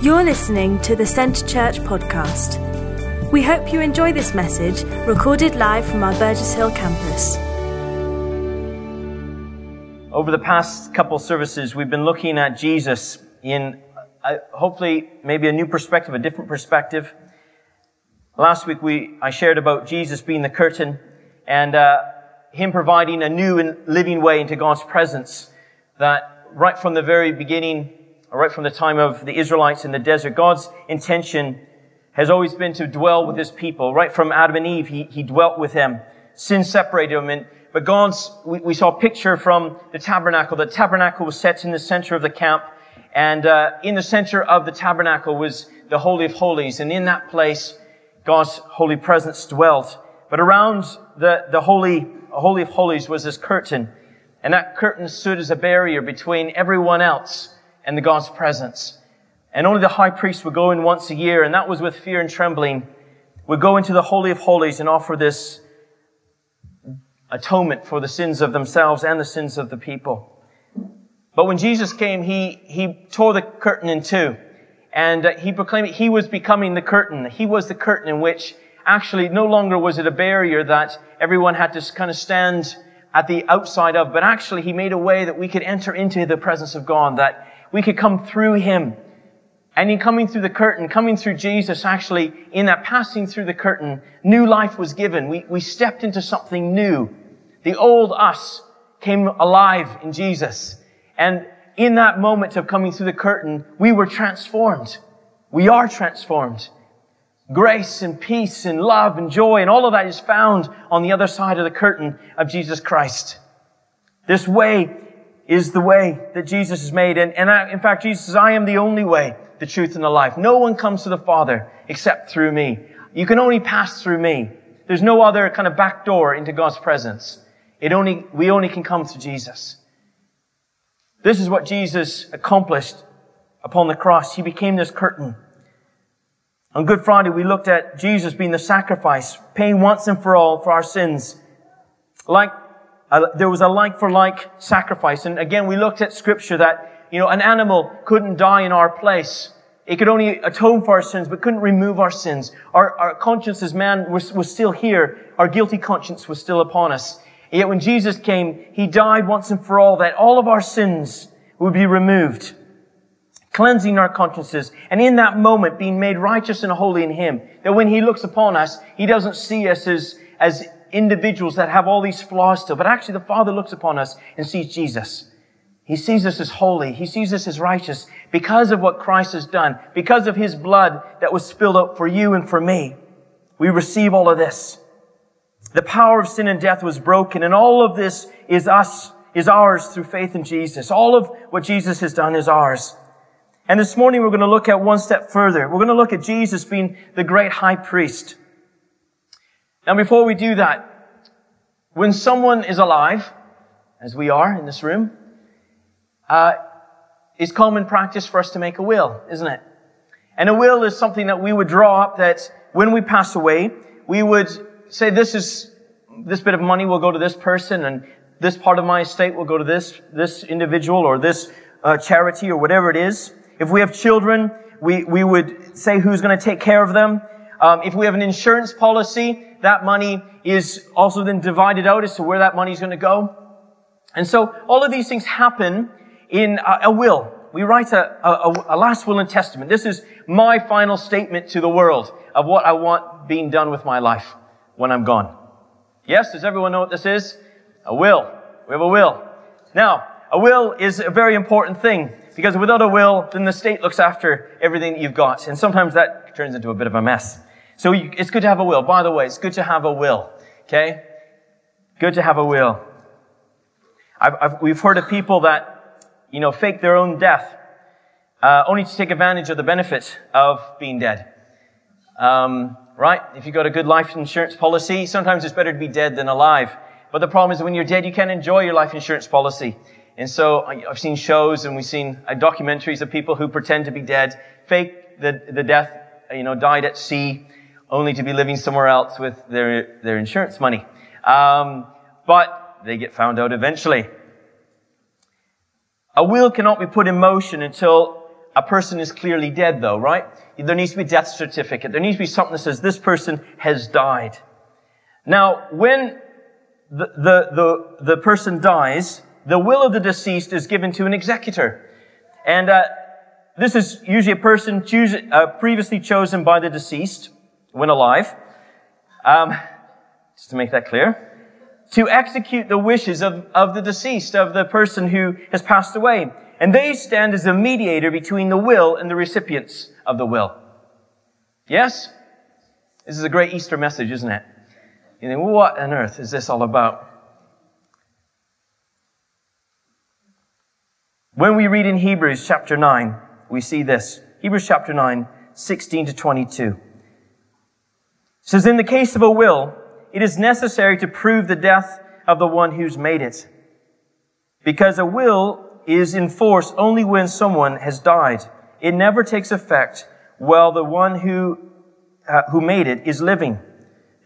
You're listening to the Centre Church podcast. We hope you enjoy this message recorded live from our Burgess Hill campus. Over the past couple services, we've been looking at Jesus in uh, hopefully maybe a new perspective, a different perspective. Last week we I shared about Jesus being the curtain and uh, him providing a new and living way into God's presence. That right from the very beginning, right from the time of the Israelites in the desert, God's intention has always been to dwell with his people. Right from Adam and Eve, he, he dwelt with them. Sin separated them. And, but God's, we, we saw a picture from the tabernacle. The tabernacle was set in the center of the camp. And uh, in the center of the tabernacle was the Holy of Holies. And in that place, God's holy presence dwelt. But around the, the Holy, Holy of Holies was this curtain. And that curtain stood as a barrier between everyone else and the God's presence. And only the high priest would go in once a year, and that was with fear and trembling, would go into the Holy of Holies and offer this atonement for the sins of themselves and the sins of the people. But when Jesus came, he, he tore the curtain in two. And uh, he proclaimed he was becoming the curtain. He was the curtain in which actually no longer was it a barrier that everyone had to kind of stand at the outside of, but actually he made a way that we could enter into the presence of God, that we could come through him. And in coming through the curtain, coming through Jesus, actually, in that passing through the curtain, new life was given. We, we stepped into something new. The old us came alive in Jesus. And in that moment of coming through the curtain, we were transformed. We are transformed. Grace and peace and love and joy and all of that is found on the other side of the curtain of Jesus Christ. This way is the way that Jesus has made. And, and I, in fact, Jesus says, I am the only way, the truth, and the life. No one comes to the Father except through me. You can only pass through me. There's no other kind of back door into God's presence. It only, we only can come through Jesus. This is what Jesus accomplished upon the cross. He became this curtain. On Good Friday, we looked at Jesus being the sacrifice, paying once and for all for our sins. Like, there was a like for like sacrifice. And again, we looked at scripture that, you know, an animal couldn't die in our place. It could only atone for our sins, but couldn't remove our sins. Our, our conscience as man was, was still here. Our guilty conscience was still upon us. And yet when Jesus came, He died once and for all that all of our sins would be removed. Cleansing our consciences. And in that moment, being made righteous and holy in Him. That when He looks upon us, He doesn't see us as, as individuals that have all these flaws still. But actually the Father looks upon us and sees Jesus. He sees us as holy. He sees us as righteous because of what Christ has done, because of His blood that was spilled out for you and for me. We receive all of this. The power of sin and death was broken, and all of this is us, is ours through faith in Jesus. All of what Jesus has done is ours. And this morning we're going to look at one step further. We're going to look at Jesus being the great high priest. Now before we do that, when someone is alive, as we are in this room, uh, it's common practice for us to make a will, isn't it? And a will is something that we would draw up that when we pass away, we would say this is, this bit of money will go to this person and this part of my estate will go to this, this individual or this uh, charity or whatever it is. If we have children, we, we would say who's going to take care of them. Um, if we have an insurance policy, that money is also then divided out as to where that money is going to go. And so all of these things happen in a, a will. We write a, a, a last will and testament. This is my final statement to the world of what I want being done with my life when I'm gone. Yes, does everyone know what this is? A will. We have a will. Now, a will is a very important thing because without a will, then the state looks after everything that you've got. And sometimes that turns into a bit of a mess. So it's good to have a will. By the way, it's good to have a will. Okay? Good to have a will. I've, I've, we've heard of people that, you know, fake their own death, uh, only to take advantage of the benefits of being dead. Um, right? If you've got a good life insurance policy, sometimes it's better to be dead than alive. But the problem is when you're dead, you can't enjoy your life insurance policy. And so I've seen shows and we've seen uh, documentaries of people who pretend to be dead, fake the, the death, you know, died at sea, only to be living somewhere else with their, their insurance money. Um, but they get found out eventually. A will cannot be put in motion until a person is clearly dead though, right? There needs to be a death certificate. There needs to be something that says this person has died. Now, when the, the, the, the person dies, the will of the deceased is given to an executor. And uh, this is usually a person choose, uh, previously chosen by the deceased when alive. Um, just to make that clear. To execute the wishes of, of the deceased, of the person who has passed away. And they stand as a mediator between the will and the recipients of the will. Yes? This is a great Easter message, isn't it? You think, what on earth is this all about? When we read in Hebrews chapter 9, we see this. Hebrews chapter 9, 16 to 22. Says, In the case of a will, it is necessary to prove the death of the one who's made it. Because a will is in force only when someone has died. It never takes effect while the one who, uh, who made it is living.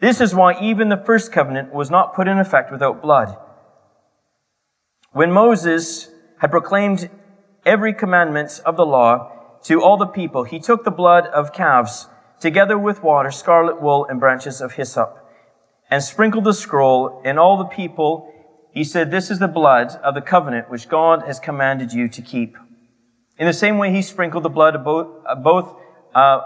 This is why even the first covenant was not put in effect without blood. When Moses had proclaimed every commandment of the law to all the people, he took the blood of calves together with water, scarlet wool, and branches of hyssop, and sprinkled the scroll, and all the people he said, This is the blood of the covenant which God has commanded you to keep. In the same way, he sprinkled the blood of both, uh, both uh,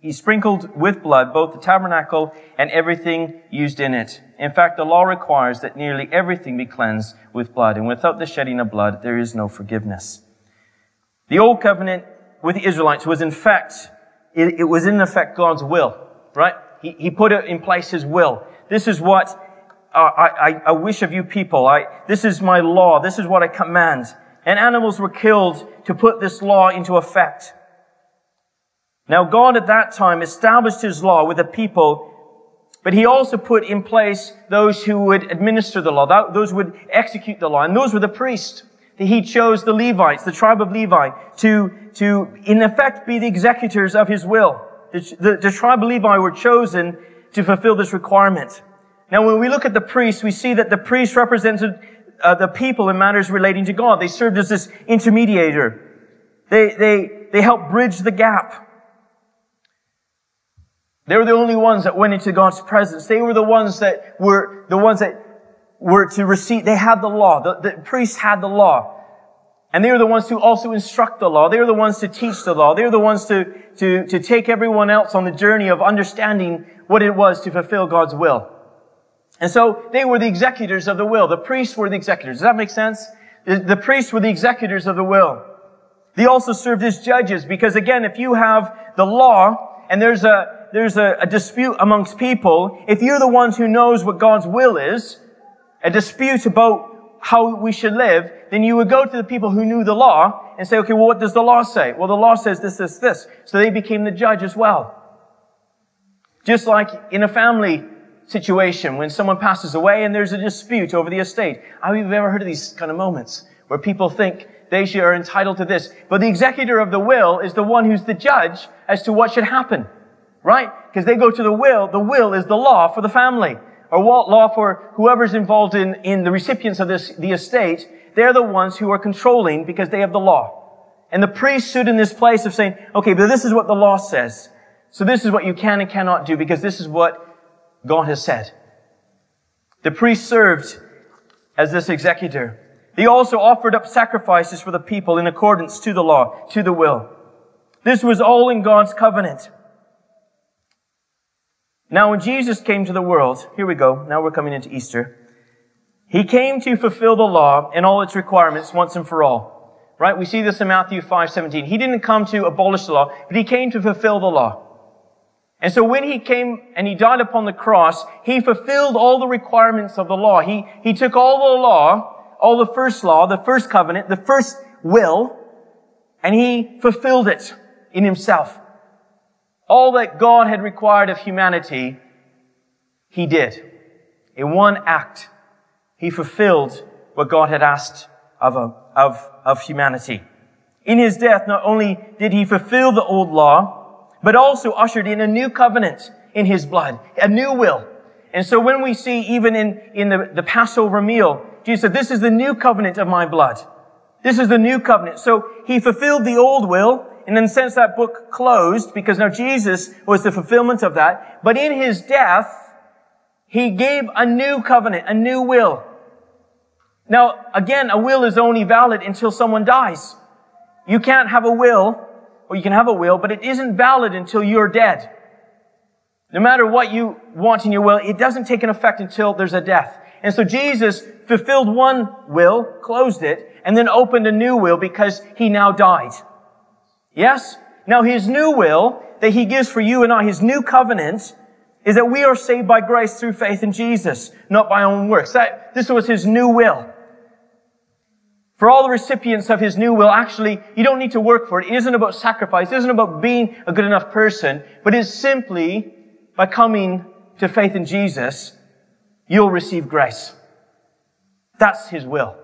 he sprinkled with blood both the tabernacle and everything used in it. In fact, the law requires that nearly everything be cleansed with blood, and without the shedding of blood, there is no forgiveness. The old covenant with the Israelites was in fact, it, it was in effect God's will, right? He, he put it in place His will. This is what uh, I, I, I wish of you people. I, this is my law. This is what I command. And animals were killed to put this law into effect. Now God at that time established his law with the people, but he also put in place those who would administer the law, those who would execute the law, and those were the priests. He chose the Levites, the tribe of Levi, to, to in effect be the executors of his will. The, the, the tribe of Levi were chosen to fulfill this requirement. Now, when we look at the priests, we see that the priests represented uh, the people in matters relating to God. They served as this intermediator. They, they, they helped bridge the gap. They were the only ones that went into God's presence. They were the ones that were the ones that were to receive. They had the law. The, the priests had the law. And they were the ones to also instruct the law. They were the ones to teach the law. They were the ones to, to, to take everyone else on the journey of understanding what it was to fulfill God's will. And so they were the executors of the will. The priests were the executors. Does that make sense? The, priests were the executors of the will. They also served as judges because again, if you have the law and there's a, there's a, a dispute amongst people, if you're the ones who knows what God's will is, a dispute about how we should live, then you would go to the people who knew the law and say, okay, well, what does the law say? Well, the law says this, this, this. So they became the judge as well. Just like in a family situation when someone passes away and there's a dispute over the estate. I've you ever heard of these kind of moments where people think they are entitled to this. But the executor of the will is the one who's the judge as to what should happen. Right? Because they go to the will. The will is the law for the family. Or Walt law for whoever's involved in, in the recipients of this, the estate. They're the ones who are controlling because they have the law. And the priest stood in this place of saying, okay, but this is what the law says. So this is what you can and cannot do because this is what God has said. The priest served as this executor. He also offered up sacrifices for the people in accordance to the law, to the will. This was all in God's covenant. Now, when Jesus came to the world, here we go. Now we're coming into Easter. He came to fulfill the law and all its requirements once and for all. Right? We see this in Matthew 5:17. He didn't come to abolish the law, but he came to fulfill the law. And so when he came and he died upon the cross, he fulfilled all the requirements of the law. He, he took all the law, all the first law, the first covenant, the first will, and he fulfilled it in himself. All that God had required of humanity, he did. In one act, he fulfilled what God had asked of, a, of, of humanity. In his death, not only did he fulfill the old law, but also ushered in a new covenant in his blood, a new will. And so when we see even in, in the, the Passover meal, Jesus said, this is the new covenant of my blood. This is the new covenant. So he fulfilled the old will, and in a sense that book closed, because now Jesus was the fulfillment of that. But in his death, he gave a new covenant, a new will. Now, again, a will is only valid until someone dies. You can't have a will, or you can have a will, but it isn't valid until you're dead. No matter what you want in your will, it doesn't take an effect until there's a death. And so Jesus fulfilled one will, closed it, and then opened a new will because he now died. Yes? Now his new will that he gives for you and I, his new covenant, is that we are saved by grace through faith in Jesus, not by our own works. That, this was his new will. For all the recipients of his new will, actually, you don't need to work for it. It isn't about sacrifice. It isn't about being a good enough person, but it's simply by coming to faith in Jesus, you'll receive grace. That's his will.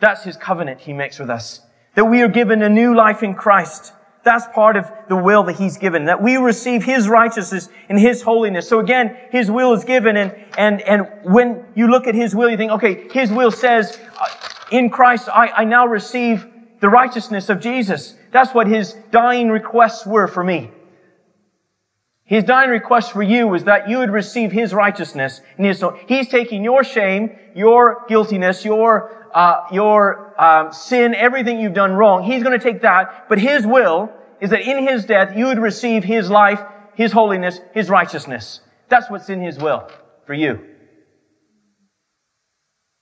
That's his covenant he makes with us. That we are given a new life in Christ. That's part of the will that he's given. That we receive his righteousness and his holiness. So again, his will is given and, and, and when you look at his will, you think, okay, his will says, uh, in Christ, I, I now receive the righteousness of Jesus. That's what his dying requests were for me. His dying request for you was that you would receive his righteousness. His, he's taking your shame, your guiltiness, your, uh, your um, sin, everything you've done wrong. He's going to take that, but his will is that in his death you would receive his life, his holiness, his righteousness. That's what's in his will for you.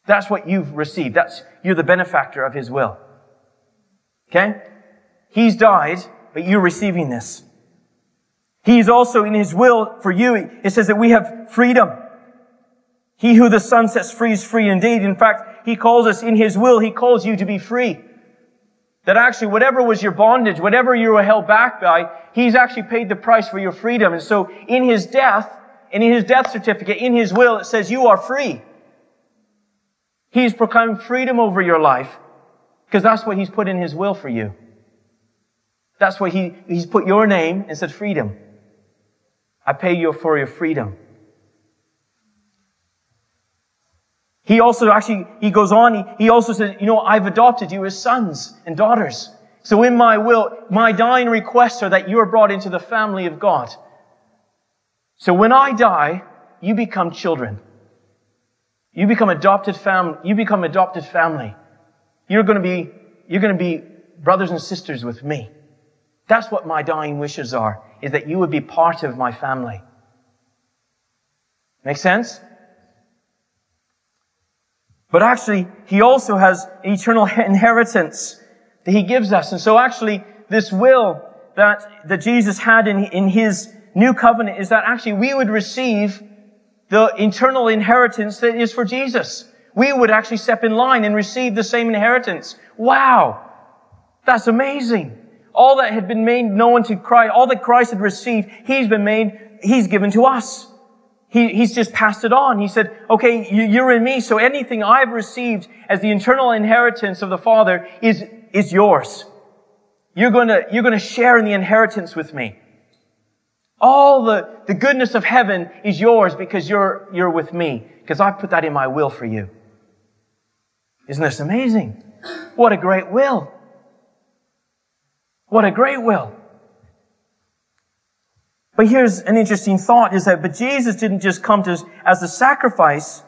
That's what you've received. That's, you're the benefactor of His will. Okay? He's died, but you're receiving this. He's also in His will for you. It says that we have freedom. He who the Son sets free is free indeed. In fact, He calls us in His will, He calls you to be free. That actually, whatever was your bondage, whatever you were held back by, He's actually paid the price for your freedom. And so, in His death, and in His death certificate, in His will, it says you are free. He's proclaimed freedom over your life because that's what He's put in His will for you. That's what he, He's put your name and said freedom. I pay you for your freedom. He also actually, he goes on, he, he also says, you know, I've adopted you as sons and daughters. So in my will, my dying requests are that you are brought into the family of God. So when I die, you become children. You become adopted family. You become adopted family. You're going to be, you're going to be brothers and sisters with me. That's what my dying wishes are, is that you would be part of my family. Make sense? But actually, he also has eternal inheritance that he gives us. And so actually, this will that, that Jesus had in, in his new covenant is that actually we would receive the eternal inheritance that is for Jesus. We would actually step in line and receive the same inheritance. Wow! That's amazing. All that had been made known to Christ, all that Christ had received, He's been made, He's given to us. He, he's just passed it on. He said, okay, you're in me, so anything I've received as the internal inheritance of the Father is, is yours. You're gonna, you're gonna share in the inheritance with me. All the, the goodness of heaven is yours because you're, you're with me, because I put that in my will for you. Isn't this amazing? What a great will. What a great will. But here's an interesting thought is that, but Jesus didn't just come to us as a sacrifice,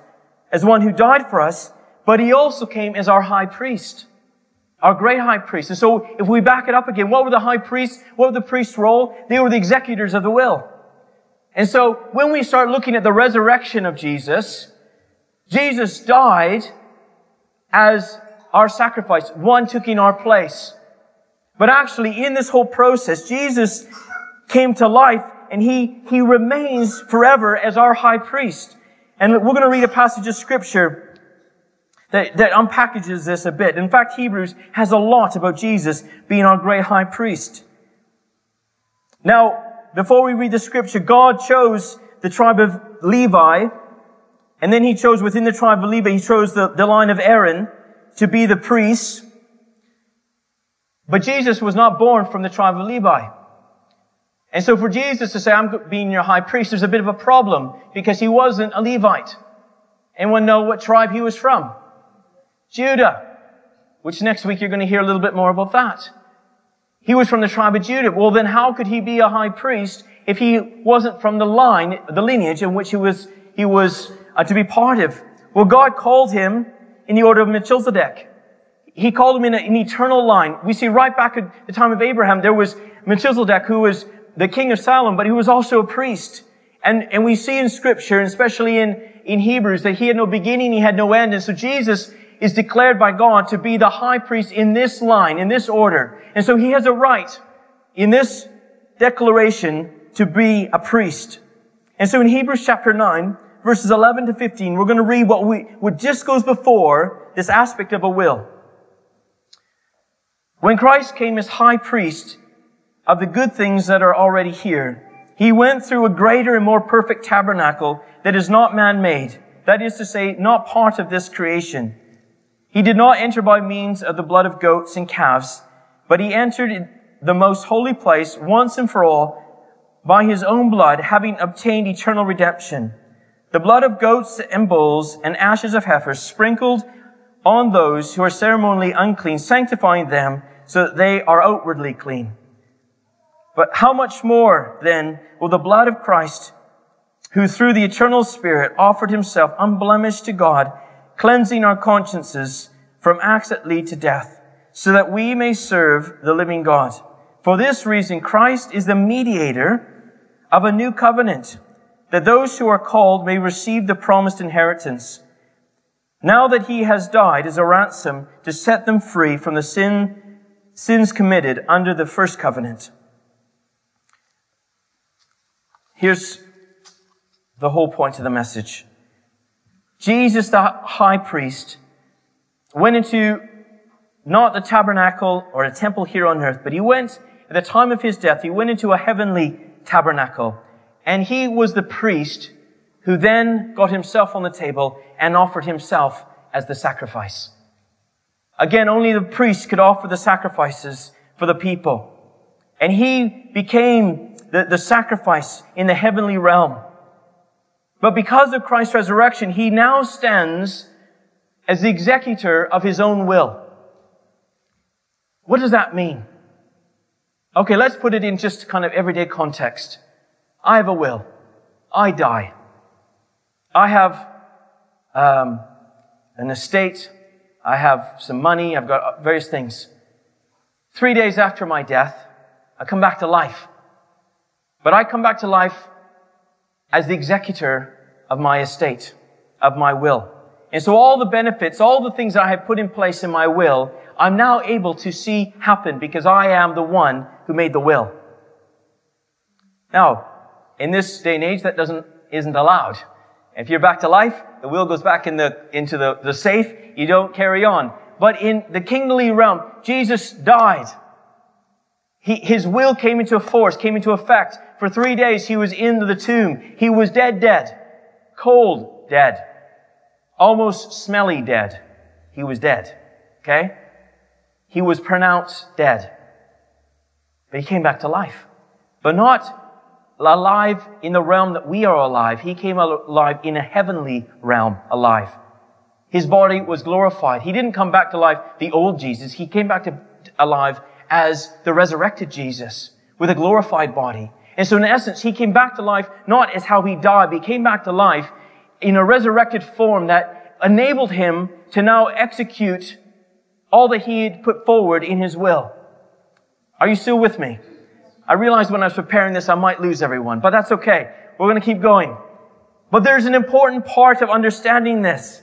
as one who died for us, but he also came as our high priest our great high priest. And so if we back it up again, what were the high priests? What were the priest's role? They were the executors of the will. And so when we start looking at the resurrection of Jesus, Jesus died as our sacrifice. One took in our place. But actually in this whole process, Jesus came to life and he, he remains forever as our high priest. And we're going to read a passage of scripture that, that unpackages this a bit. In fact, Hebrews has a lot about Jesus being our great high priest. Now, before we read the scripture, God chose the tribe of Levi, and then he chose within the tribe of Levi, he chose the, the line of Aaron to be the priests. But Jesus was not born from the tribe of Levi. And so for Jesus to say, I'm being your high priest, there's a bit of a problem because he wasn't a Levite. Anyone know what tribe he was from? Judah. which next week you're going to hear a little bit more about that. He was from the tribe of Judah. Well, then how could he be a high priest if he wasn't from the line, the lineage in which he was, he was uh, to be part of? Well, God called him in the order of Melchizedek. He called him in an eternal line. We see right back at the time of Abraham, there was Melchizedek who was the king of Salem, but he was also a priest. And, and we see in scripture, especially in, in Hebrews, that he had no beginning, he had no end. And so Jesus is declared by God to be the high priest in this line, in this order. And so he has a right in this declaration to be a priest. And so in Hebrews chapter 9, verses 11 to 15, we're going to read what we, what just goes before this aspect of a will. When Christ came as high priest of the good things that are already here, he went through a greater and more perfect tabernacle that is not man-made. That is to say, not part of this creation he did not enter by means of the blood of goats and calves, but he entered the most holy place once and for all by his own blood, having obtained eternal redemption. The blood of goats and bulls and ashes of heifers sprinkled on those who are ceremonially unclean, sanctifying them so that they are outwardly clean. But how much more then will the blood of Christ, who through the eternal Spirit offered himself unblemished to God, cleansing our consciences from acts that lead to death, so that we may serve the living God. For this reason, Christ is the mediator of a new covenant, that those who are called may receive the promised inheritance. Now that he has died as a ransom to set them free from the sin, sins committed under the first covenant. Here's the whole point of the message. Jesus, the high priest, went into not the tabernacle or a temple here on earth, but he went, at the time of his death, he went into a heavenly tabernacle. And he was the priest who then got himself on the table and offered himself as the sacrifice. Again, only the priest could offer the sacrifices for the people. And he became the, the sacrifice in the heavenly realm. But because of Christ's resurrection, he now stands as the executor of his own will. What does that mean? Okay, let's put it in just kind of everyday context. I have a will. I die. I have um, an estate. I have some money. I've got various things. Three days after my death, I come back to life. But I come back to life as the executor of my estate, of my will. And so all the benefits, all the things I have put in place in my will, I'm now able to see happen because I am the one who made the will. Now, in this day and age, that doesn't, isn't allowed. If you're back to life, the will goes back in the, into the, the safe. You don't carry on. But in the kingdomly realm, Jesus died. He, his will came into force, came into effect. For three days, he was in the tomb. He was dead, dead. Cold, dead. Almost smelly, dead. He was dead. Okay? He was pronounced dead. But he came back to life. But not alive in the realm that we are alive. He came alive in a heavenly realm alive. His body was glorified. He didn't come back to life the old Jesus. He came back to alive as the resurrected Jesus with a glorified body. And so in essence, he came back to life not as how he died, but he came back to life in a resurrected form that enabled him to now execute all that he had put forward in his will. Are you still with me? I realized when I was preparing this, I might lose everyone, but that's okay. We're going to keep going. But there's an important part of understanding this.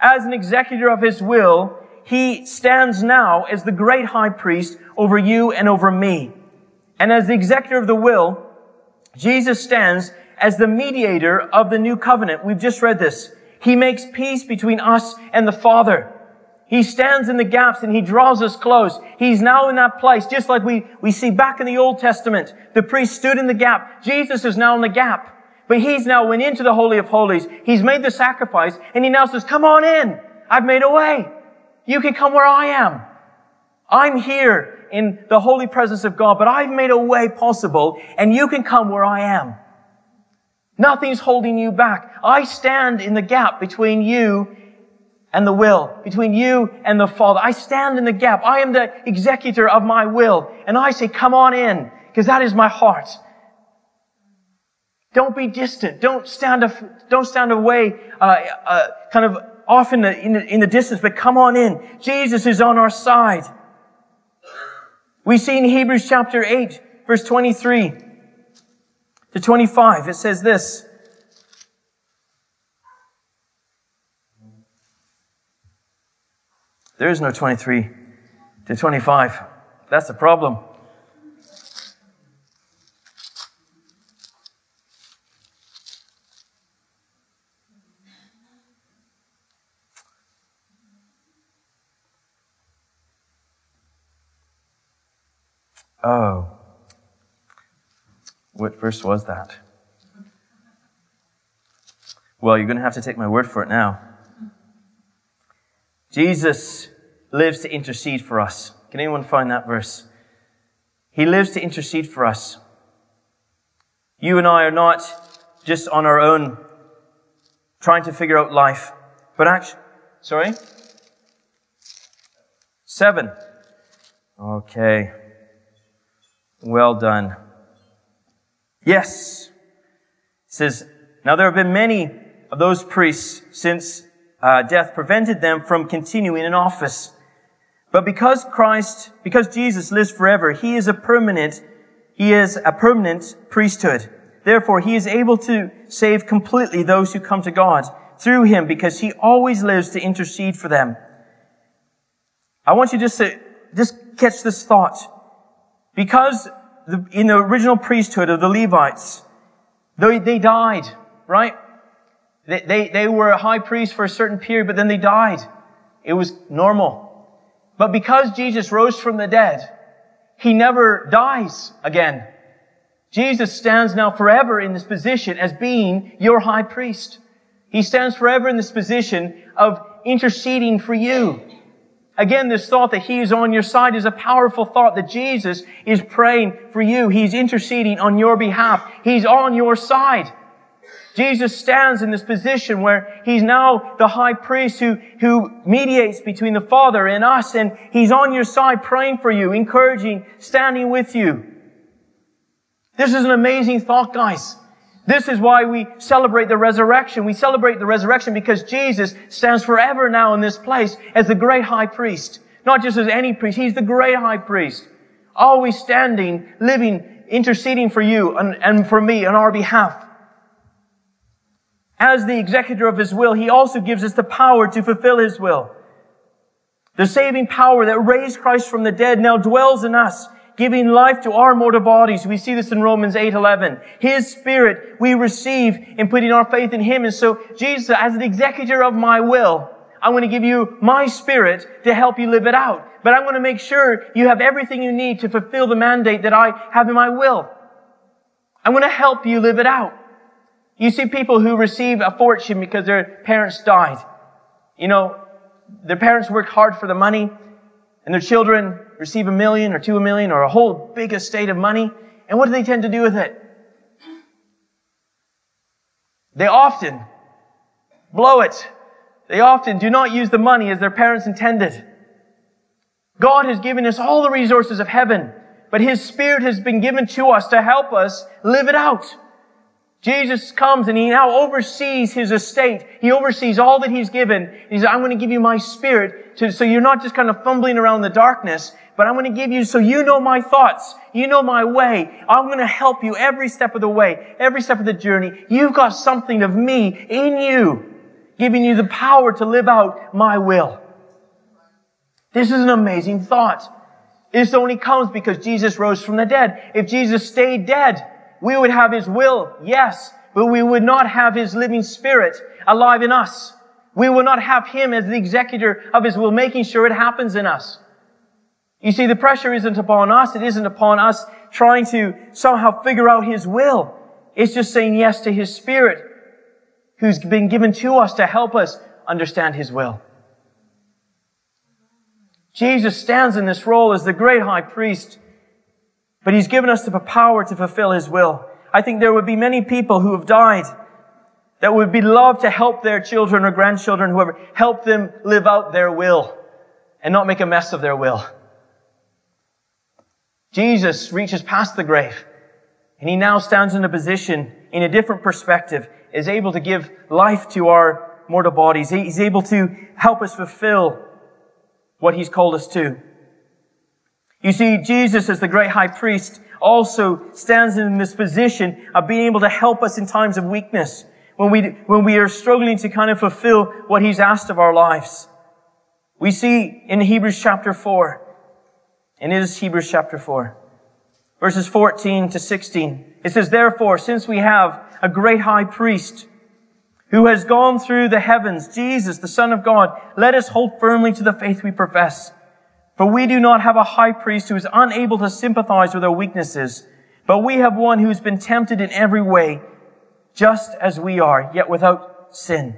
As an executor of his will, he stands now as the great high priest over you and over me. And as the executor of the will, Jesus stands as the mediator of the new covenant. We've just read this. He makes peace between us and the Father. He stands in the gaps and he draws us close. He's now in that place, just like we, we see back in the Old Testament. The priest stood in the gap. Jesus is now in the gap. But he's now went into the Holy of Holies. He's made the sacrifice and he now says, come on in. I've made a way. You can come where I am. I'm here in the holy presence of God, but I've made a way possible and you can come where I am. Nothing's holding you back. I stand in the gap between you and the will, between you and the Father. I stand in the gap. I am the executor of my will. And I say, come on in, because that is my heart. Don't be distant. Don't stand, don't stand away, uh, uh, kind of off in the, in the, in the distance, but come on in. Jesus is on our side. We see in Hebrews chapter 8, verse 23 to 25, it says this. There is no 23 to 25. That's the problem. Oh. What verse was that? Well, you're going to have to take my word for it now. Jesus lives to intercede for us. Can anyone find that verse? He lives to intercede for us. You and I are not just on our own trying to figure out life, but actually, sorry? Seven. Okay. Well done. Yes. It says, now there have been many of those priests since uh, death prevented them from continuing in office. But because Christ, because Jesus lives forever, he is a permanent, he is a permanent priesthood. Therefore, he is able to save completely those who come to God through him because he always lives to intercede for them. I want you just to, just catch this thought. Because the, in the original priesthood of the Levites, they, they died, right? They, they, they were a high priest for a certain period, but then they died. It was normal. But because Jesus rose from the dead, he never dies again. Jesus stands now forever in this position as being your high priest. He stands forever in this position of interceding for you. Again, this thought that He is on your side is a powerful thought that Jesus is praying for you. He's interceding on your behalf. He's on your side. Jesus stands in this position where He's now the high priest who, who mediates between the Father and us, and He's on your side praying for you, encouraging, standing with you. This is an amazing thought, guys. This is why we celebrate the resurrection. We celebrate the resurrection because Jesus stands forever now in this place as the great high priest. Not just as any priest, he's the great high priest. Always standing, living, interceding for you and, and for me on our behalf. As the executor of his will, he also gives us the power to fulfill his will. The saving power that raised Christ from the dead now dwells in us giving life to our mortal bodies. We see this in Romans 8:11. His spirit we receive in putting our faith in him. And so Jesus, as the executor of my will, I'm going to give you my spirit to help you live it out. But I'm going to make sure you have everything you need to fulfill the mandate that I have in my will. I'm going to help you live it out. You see people who receive a fortune because their parents died. You know, their parents worked hard for the money and their children receive a million or two a million or a whole big estate of money. And what do they tend to do with it? They often blow it. They often do not use the money as their parents intended. God has given us all the resources of heaven, but His Spirit has been given to us to help us live it out. Jesus comes and he now oversees his estate. He oversees all that he's given. He says, I'm going to give you my spirit to, so you're not just kind of fumbling around the darkness, but I'm going to give you so you know my thoughts. You know my way. I'm going to help you every step of the way, every step of the journey. You've got something of me in you, giving you the power to live out my will. This is an amazing thought. This only comes because Jesus rose from the dead. If Jesus stayed dead, we would have His will, yes, but we would not have His living Spirit alive in us. We will not have Him as the executor of His will, making sure it happens in us. You see, the pressure isn't upon us. It isn't upon us trying to somehow figure out His will. It's just saying yes to His Spirit, who's been given to us to help us understand His will. Jesus stands in this role as the great high priest but He's given us the power to fulfill His will. I think there would be many people who have died that would be loved to help their children or grandchildren, whoever, help them live out their will and not make a mess of their will. Jesus reaches past the grave and he now stands in a position in a different perspective, is able to give life to our mortal bodies. He's able to help us fulfill what he's called us to. You see, Jesus as the great high priest also stands in this position of being able to help us in times of weakness when we, when we are struggling to kind of fulfill what he's asked of our lives. We see in Hebrews chapter 4, and it is Hebrews chapter 4, verses 14 to 16. It says, Therefore, since we have a great high priest who has gone through the heavens, Jesus, the Son of God, let us hold firmly to the faith we profess. For we do not have a high priest who is unable to sympathize with our weaknesses, but we have one who has been tempted in every way, just as we are, yet without sin.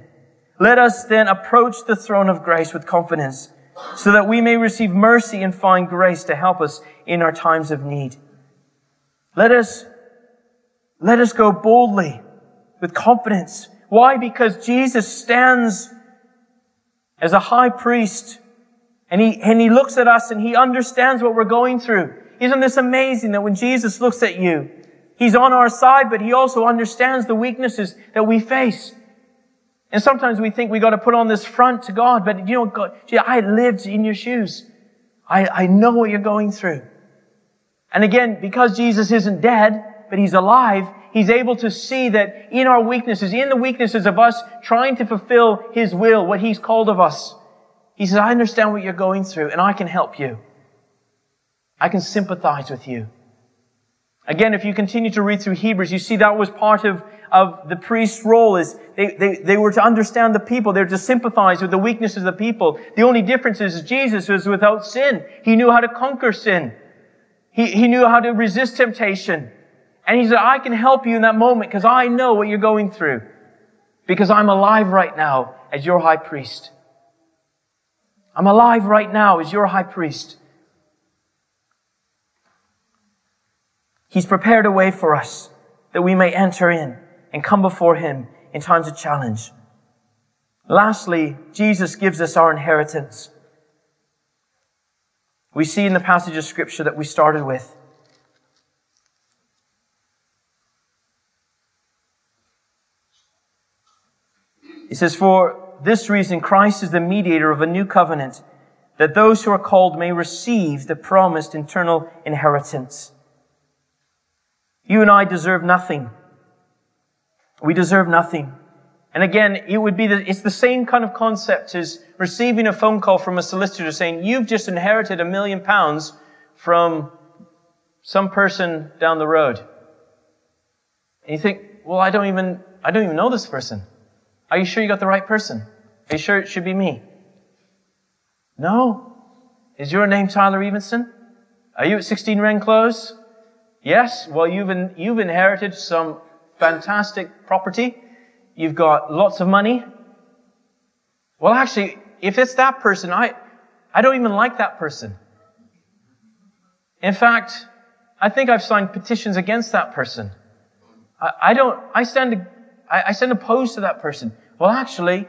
Let us then approach the throne of grace with confidence, so that we may receive mercy and find grace to help us in our times of need. Let us, let us go boldly with confidence why? Because Jesus stands as a high priest and he, and he looks at us and he understands what we're going through. Isn't this amazing that when Jesus looks at you, he's on our side, but he also understands the weaknesses that we face. And sometimes we think we got to put on this front to God, but you know, God, gee, I lived in your shoes. I, I know what you're going through. And again, because Jesus isn't dead, but he's alive, He's able to see that in our weaknesses, in the weaknesses of us trying to fulfill His will, what He's called of us, He says, I understand what you're going through and I can help you. I can sympathize with you. Again, if you continue to read through Hebrews, you see that was part of, of the priest's role is they, they, they were to understand the people. They were to sympathize with the weaknesses of the people. The only difference is Jesus was without sin. He knew how to conquer sin. He, he knew how to resist temptation. And he said, I can help you in that moment because I know what you're going through. Because I'm alive right now as your high priest. I'm alive right now as your high priest. He's prepared a way for us that we may enter in and come before him in times of challenge. Lastly, Jesus gives us our inheritance. We see in the passage of scripture that we started with He says, For this reason, Christ is the mediator of a new covenant, that those who are called may receive the promised eternal inheritance. You and I deserve nothing. We deserve nothing. And again, it would be the, it's the same kind of concept as receiving a phone call from a solicitor saying, you've just inherited a million pounds from some person down the road. And you think, well, I don't even, I don't even know this person. Are you sure you got the right person? Are you sure it should be me? No. Is your name Tyler Evenson? Are you at 16 Wren Close? Yes. Well, you've, in, you've inherited some fantastic property. You've got lots of money. Well, actually, if it's that person, I, I don't even like that person. In fact, I think I've signed petitions against that person. I, I don't, I stand I, I stand opposed to that person. Well, actually,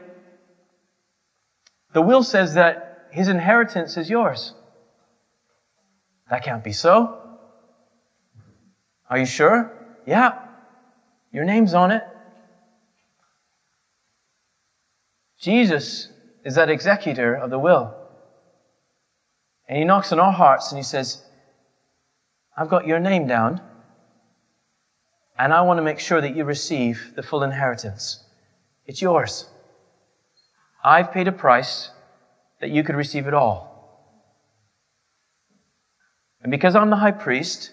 the will says that his inheritance is yours. That can't be so. Are you sure? Yeah. Your name's on it. Jesus is that executor of the will. And he knocks on our hearts and he says, I've got your name down. And I want to make sure that you receive the full inheritance. It's yours. I've paid a price that you could receive it all. And because I'm the high priest,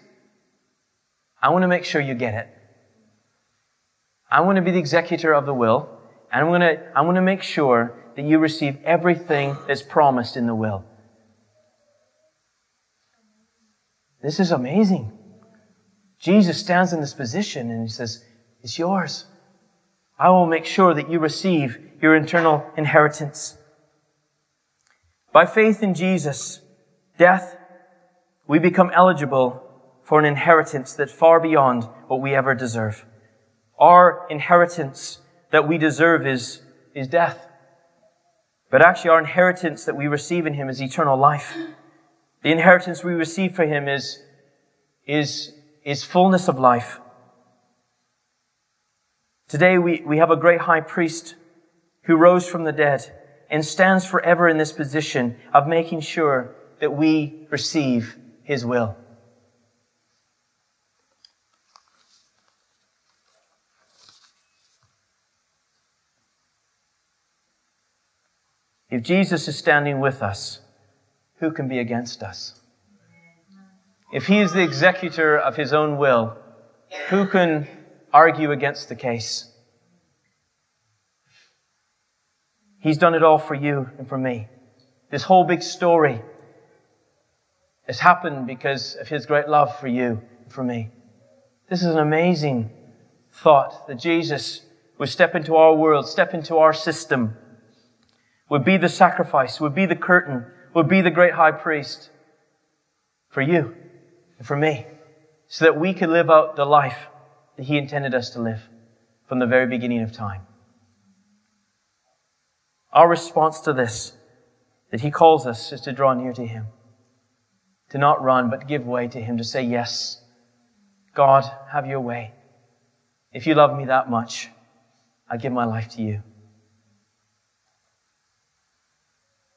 I want to make sure you get it. I want to be the executor of the will, and I'm going to, I want to make sure that you receive everything that's promised in the will. This is amazing. Jesus stands in this position and he says, It's yours. I will make sure that you receive your eternal inheritance. By faith in Jesus, death, we become eligible for an inheritance that's far beyond what we ever deserve. Our inheritance that we deserve is, is death. But actually, our inheritance that we receive in Him is eternal life. The inheritance we receive for Him is, is, is fullness of life. Today, we, we have a great high priest who rose from the dead and stands forever in this position of making sure that we receive His will. If Jesus is standing with us, who can be against us? If he is the executor of his own will, who can argue against the case? He's done it all for you and for me. This whole big story has happened because of his great love for you and for me. This is an amazing thought that Jesus would step into our world, step into our system, would be the sacrifice, would be the curtain, would be the great high priest for you and for me, so that we could live out the life that He intended us to live from the very beginning of time. Our response to this, that He calls us, is to draw near to Him, to not run, but give way to Him, to say, Yes, God, have your way. If you love me that much, I give my life to you.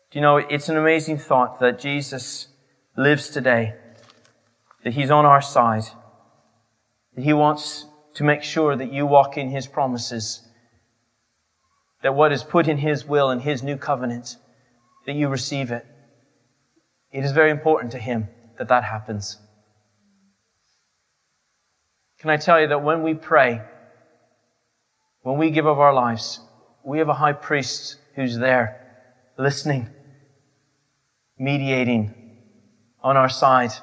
Do you know, it's an amazing thought that Jesus lives today, that He's on our side, that He wants to make sure that you walk in His promises, that what is put in His will and His new covenant, that you receive it. It is very important to Him that that happens. Can I tell you that when we pray, when we give of our lives, we have a high priest who's there listening mediating on our side.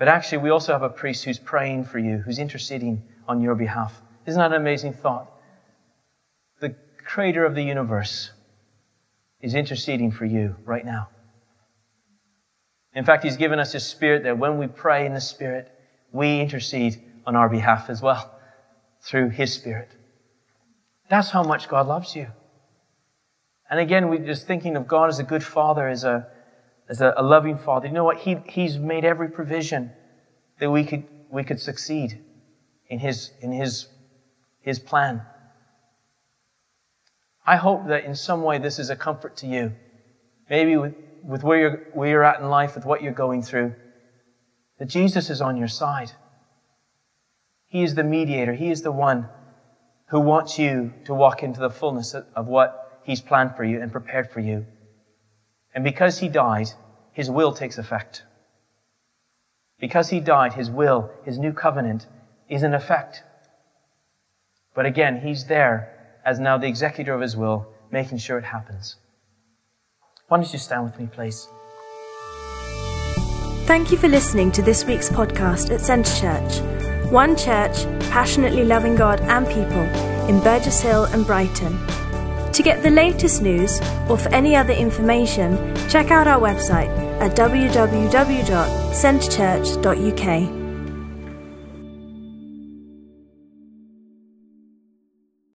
But actually, we also have a priest who's praying for you, who's interceding on your behalf. Isn't that an amazing thought? The creator of the universe is interceding for you right now. In fact, he's given us his spirit that when we pray in the spirit, we intercede on our behalf as well through his spirit. That's how much God loves you. And again, we're just thinking of God as a good father, as a, as a, a loving father. You know what? He, he's made every provision that we could, we could succeed in his, in his, his plan. I hope that in some way this is a comfort to you. Maybe with, with where, you're, where you're at in life, with what you're going through, that Jesus is on your side. He is the mediator. He is the one who wants you to walk into the fullness of what He's planned for you and prepared for you. And because He died, His will takes effect. Because He died, His will, His new covenant is in effect. But again, He's there as now the executor of His will, making sure it happens. Why don't you stand with me, please? Thank you for listening to this week's podcast at Centre Church. One church passionately loving God and people in Burgess Hill and Brighton. To get the latest news or for any other information, check out our website at www.centrechurch.uk.